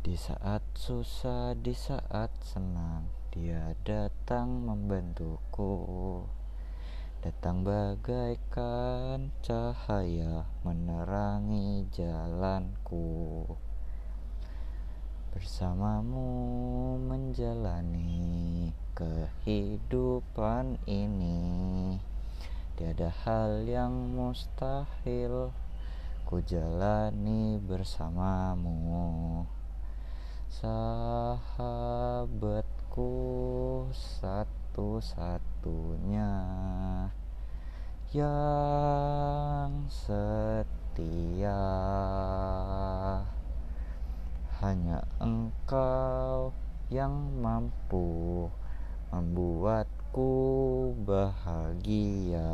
Di saat susah, di saat senang, dia datang membantuku. Datang bagaikan cahaya menerangi jalanku. Bersamamu menjalani kehidupan ini. Tiada hal yang mustahil ku jalani bersamamu sahabatku satu-satunya yang setia. Hanya engkau yang mampu membuatku bahagia